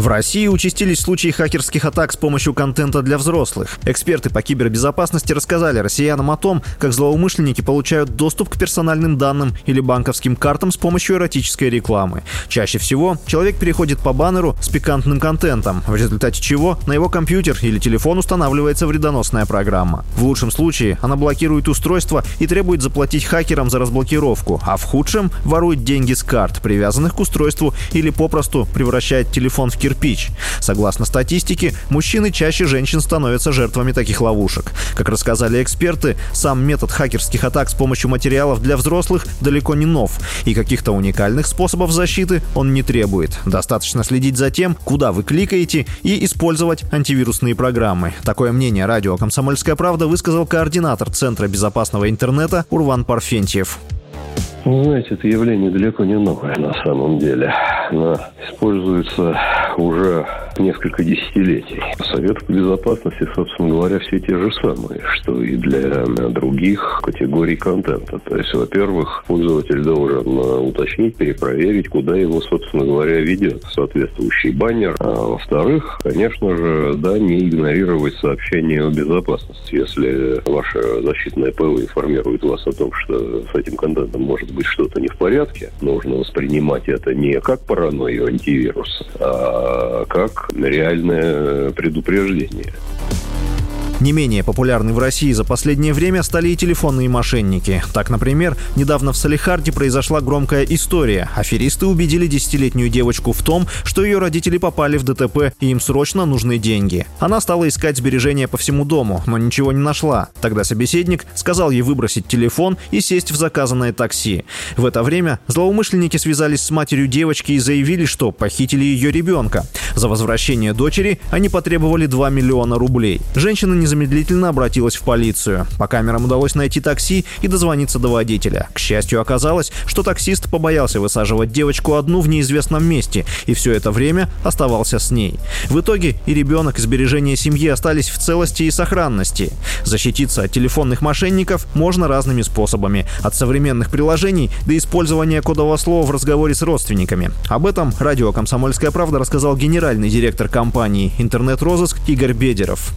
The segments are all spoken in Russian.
В России участились случаи хакерских атак с помощью контента для взрослых. Эксперты по кибербезопасности рассказали россиянам о том, как злоумышленники получают доступ к персональным данным или банковским картам с помощью эротической рекламы. Чаще всего человек переходит по баннеру с пикантным контентом, в результате чего на его компьютер или телефон устанавливается вредоносная программа. В лучшем случае она блокирует устройство и требует заплатить хакерам за разблокировку, а в худшем ворует деньги с карт, привязанных к устройству или попросту превращает телефон в кирпич кирпич. Согласно статистике, мужчины чаще женщин становятся жертвами таких ловушек. Как рассказали эксперты, сам метод хакерских атак с помощью материалов для взрослых далеко не нов, и каких-то уникальных способов защиты он не требует. Достаточно следить за тем, куда вы кликаете, и использовать антивирусные программы. Такое мнение радио «Комсомольская правда» высказал координатор Центра безопасного интернета Урван Парфентьев. Ну, знаете, это явление далеко не новое на самом деле. Оно используется уже несколько десятилетий. Совет безопасности, собственно говоря, все те же самые, что и для других категорий контента. То есть, во-первых, пользователь должен э, уточнить, перепроверить, куда его, собственно говоря, ведет соответствующий баннер. А во-вторых, конечно же, да, не игнорировать сообщение о безопасности. Если ваша защитная ПО информирует вас о том, что с этим контентом может быть что-то не в порядке, нужно воспринимать это не как паранойю антивируса, а как реальное предупреждение. Не менее популярны в России за последнее время стали и телефонные мошенники. Так, например, недавно в Салихарде произошла громкая история. Аферисты убедили десятилетнюю девочку в том, что ее родители попали в ДТП и им срочно нужны деньги. Она стала искать сбережения по всему дому, но ничего не нашла. Тогда собеседник сказал ей выбросить телефон и сесть в заказанное такси. В это время злоумышленники связались с матерью девочки и заявили, что похитили ее ребенка. За возвращение дочери они потребовали 2 миллиона рублей. Женщина не незамедлительно обратилась в полицию. По камерам удалось найти такси и дозвониться до водителя. К счастью, оказалось, что таксист побоялся высаживать девочку одну в неизвестном месте и все это время оставался с ней. В итоге и ребенок, и сбережения семьи остались в целости и сохранности. Защититься от телефонных мошенников можно разными способами. От современных приложений до использования кодового слова в разговоре с родственниками. Об этом радио «Комсомольская правда» рассказал генеральный директор компании «Интернет-розыск» Игорь Бедеров.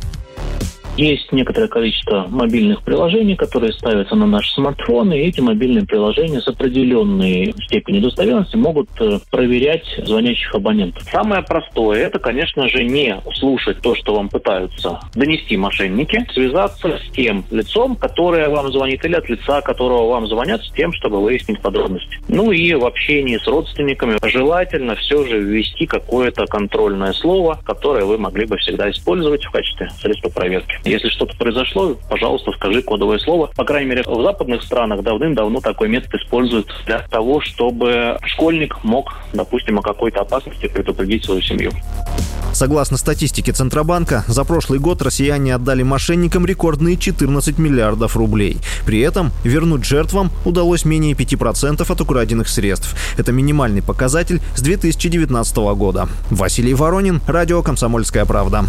Есть некоторое количество мобильных приложений, которые ставятся на наши смартфоны, и эти мобильные приложения с определенной степенью достоверности могут э, проверять звонящих абонентов. Самое простое – это, конечно же, не слушать то, что вам пытаются донести мошенники, связаться с тем лицом, которое вам звонит, или от лица, которого вам звонят, с тем, чтобы выяснить подробности. Ну и в общении с родственниками желательно все же ввести какое-то контрольное слово, которое вы могли бы всегда использовать в качестве средства проверки. Если что-то произошло, пожалуйста, скажи кодовое слово. По крайней мере, в западных странах давным-давно такой метод используют для того, чтобы школьник мог, допустим, о какой-то опасности предупредить свою семью. Согласно статистике Центробанка, за прошлый год россияне отдали мошенникам рекордные 14 миллиардов рублей. При этом вернуть жертвам удалось менее 5% от украденных средств. Это минимальный показатель с 2019 года. Василий Воронин, Радио «Комсомольская правда».